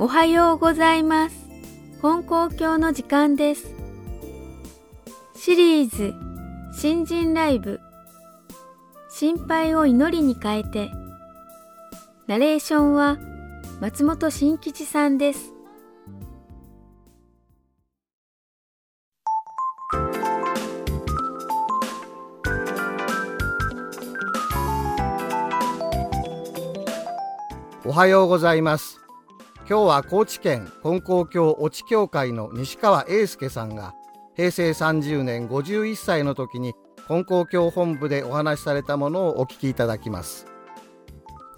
おはようございます。本校教の時間です。シリーズ新人ライブ心配を祈りに変えてナレーションは松本新吉さんです。おはようございます。今日は高知県金光教越智教会の西川英介さんが平成30年51歳の時に金光教本部でお話しされたものをお聞きいただきます。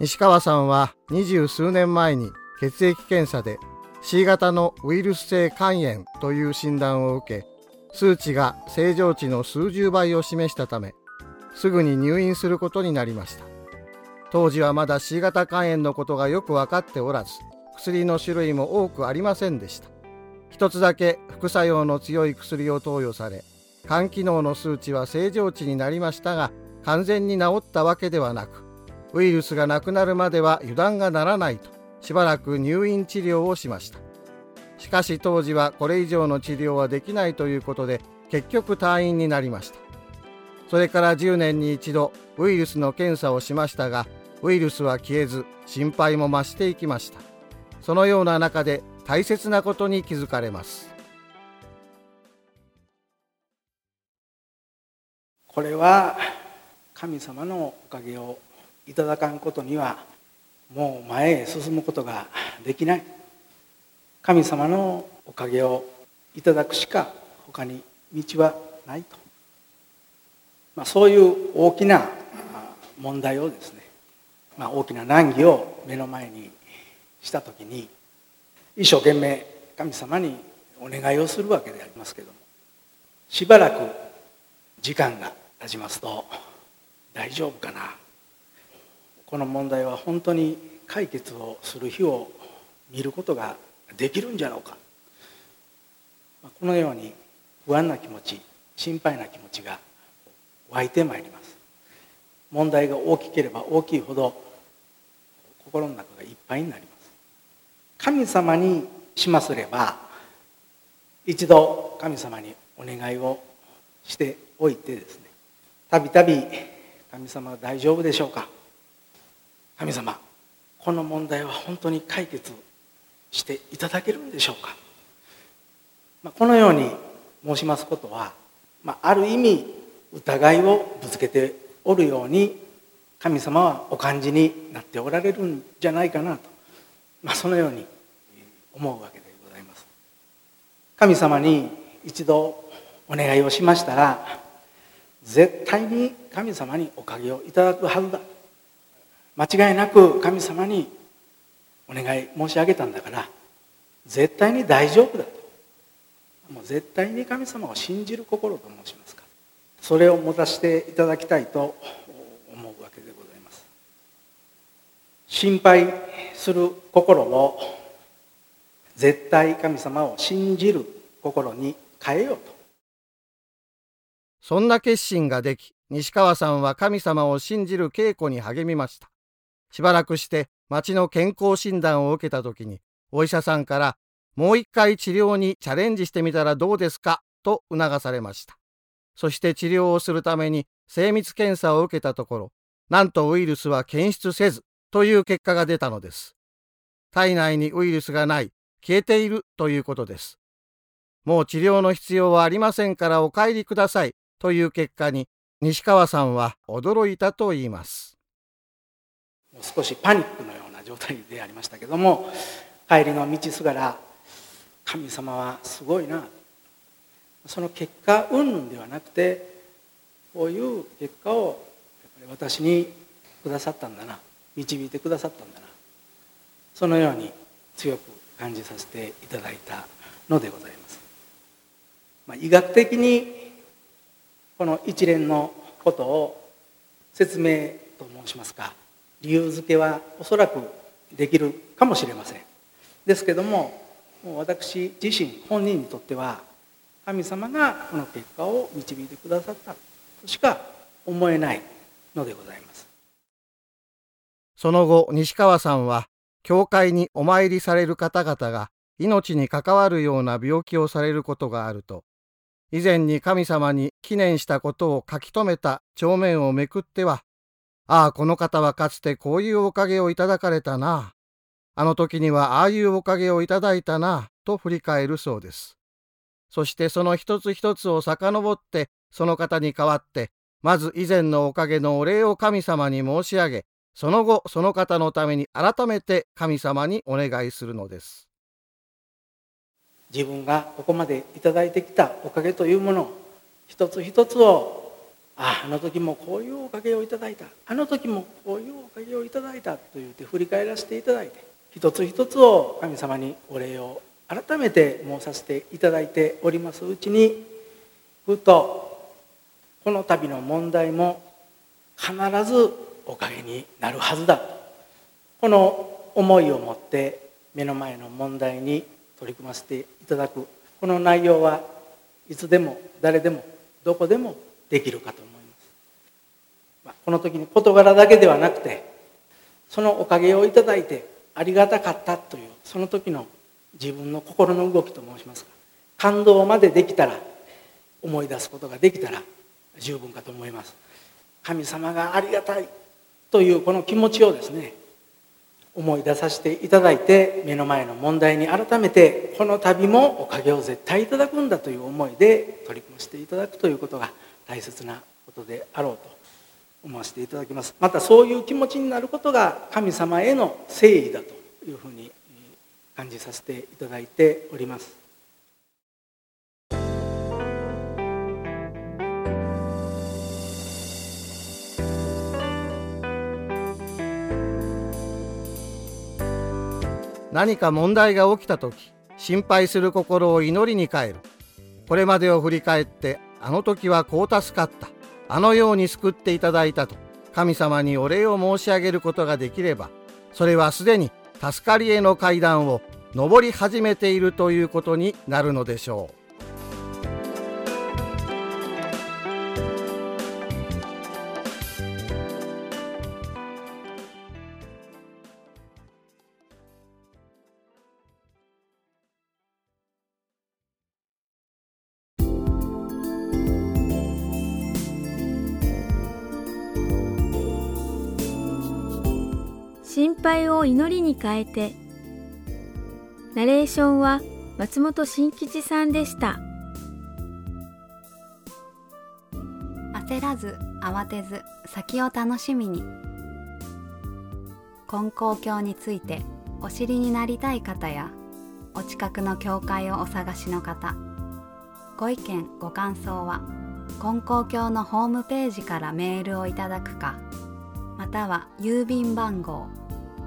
西川さんは二十数年前に血液検査で C 型のウイルス性肝炎という診断を受け数値が正常値の数十倍を示したためすぐに入院することになりました。当時はまだ C 型肝炎のことがよく分かっておらず薬の種類も多くありませんでした。一つだけ副作用の強い薬を投与され肝機能の数値は正常値になりましたが完全に治ったわけではなくウイルスがなくなるまでは油断がならないとしばらく入院治療をしました。しかし当時はこれ以上の治療はできないということで結局退院になりました。それから10年に一度ウイルスの検査をしましたがウイルスは消えず心配も増していきました。そのような中で大切なことに気づかれます。これは神様のおかげをいただかんことにはもう前へ進むことができない。神様のおかげをいただくしか他に道はないと、まあ、そういう大きな問題をですね、まあ、大きな難儀を目の前にした時に一生懸命神様にお願いをするわけでありますけどもしばらく時間が経ちますと大丈夫かな。この問題は本当に解決をする日を見ることができるんじゃろうか。このように不安な気持ち心配な気持ちが湧いてまいります。問題が大きければ大きいほど心の中がいっぱいになります。神様にしますれば一度神様にお願いをしておいてですねたびたび神様は大丈夫でしょうか？神様この問題は本当に解決していただけるんでしょうか、まあ、このように申しますことは、まあ、ある意味疑いをぶつけておるように神様はお感じになっておられるんじゃないかなと。まあ、そのように思うわけでございます。神様に一度お願いをしましたら絶対に神様におかげをいただくはずだ。間違いなく神様にお願い申し上げたんだから絶対に大丈夫だと。もう絶対に神様を信じる心と申しますか。それを持たせていただきたいと思うわけでございます。心配する心を絶対神様を信じる心に変えようと。そんな決心ができ西川さんは神様を信じる稽古に励みました。しばらくして町の健康診断を受けた時にお医者さんからもう一回治療にチャレンジしてみたらどうですかと促されました。そして治療をするために精密検査を受けたところなんとウイルスは検出せずという結果が出たのです。体内にウイルスがない、消えているということです。もう治療の必要はありませんからお帰りくださいという結果に西川さんは驚いたと言います。もう少しパニックのような状態でありましたけども帰りの道すがら神様はすごいなその結果云々ではなくてこういう結果をやっぱり私にくださったんだな導いてくださったんだな。そのように強く感じさせていただいたのでございます、まあ、医学的にこの一連のことを説明と申しますか理由付けはおそらくできるかもしれません。ですけどももう私自身本人にとっては神様がこの結果を導いてくださったとしか思えないのでございます。その後西川さんは教会にお参りされる方々が命に関わるような病気をされることがあると、以前に神様に記念したことを書き留めた帳面をめくっては、ああ、この方はかつてこういうおかげをいただかれたな。あの時にはああいうおかげをいただいたな、と振り返るそうです。そしてその一つ一つを遡ってその方に代わってまず以前のおかげのお礼を神様に申し上げその後その方のために改めて神様にお願いするのです。自分がここまでいただいてきたおかげというもの一つ一つをああの時もこういうおかげをいただいた。あの時もこういうおかげをいただいた。と言って振り返らせていただいて一つ一つを神様にお礼を改めて申させていただいておりますうちにふとこの度の問題も必ずおかげになるはずだ。とこの思いを持って目の前の問題に取り組ませていただく。この内容はいつでも誰でもどこでもできるかと思います、この時に事柄だけではなくてそのおかげをいただいてありがたかったというその時の自分の心の動きと申しますか。感動までできたら思い出すことができたら十分かと思います。神様がありがたい。というこの気持ちをですね思い出させていただいて目の前の問題に改めてこの旅もおかげを絶対いただくんだという思いで取り組ませていただくということが大切なことであろうと思わせていただきます。またそういう気持ちになることが神様への誠意だというふうに感じさせていただいております。何か問題が起きた時心配する心を祈りに変えるこれまでを振り返ってあの時はこう助かったあのように救っていただいたと神様にお礼を申し上げることができればそれはすでに助かりへの階段を上り始めているということになるのでしょう。心配を祈りに変えて。ナレーションは松本新吉さんでした。焦らず慌てず先を楽しみに。金光教についてお知りになりたい方やお近くの教会をお探しの方ご意見ご感想は金光教のホームページからメールをいただくかまたは郵便番号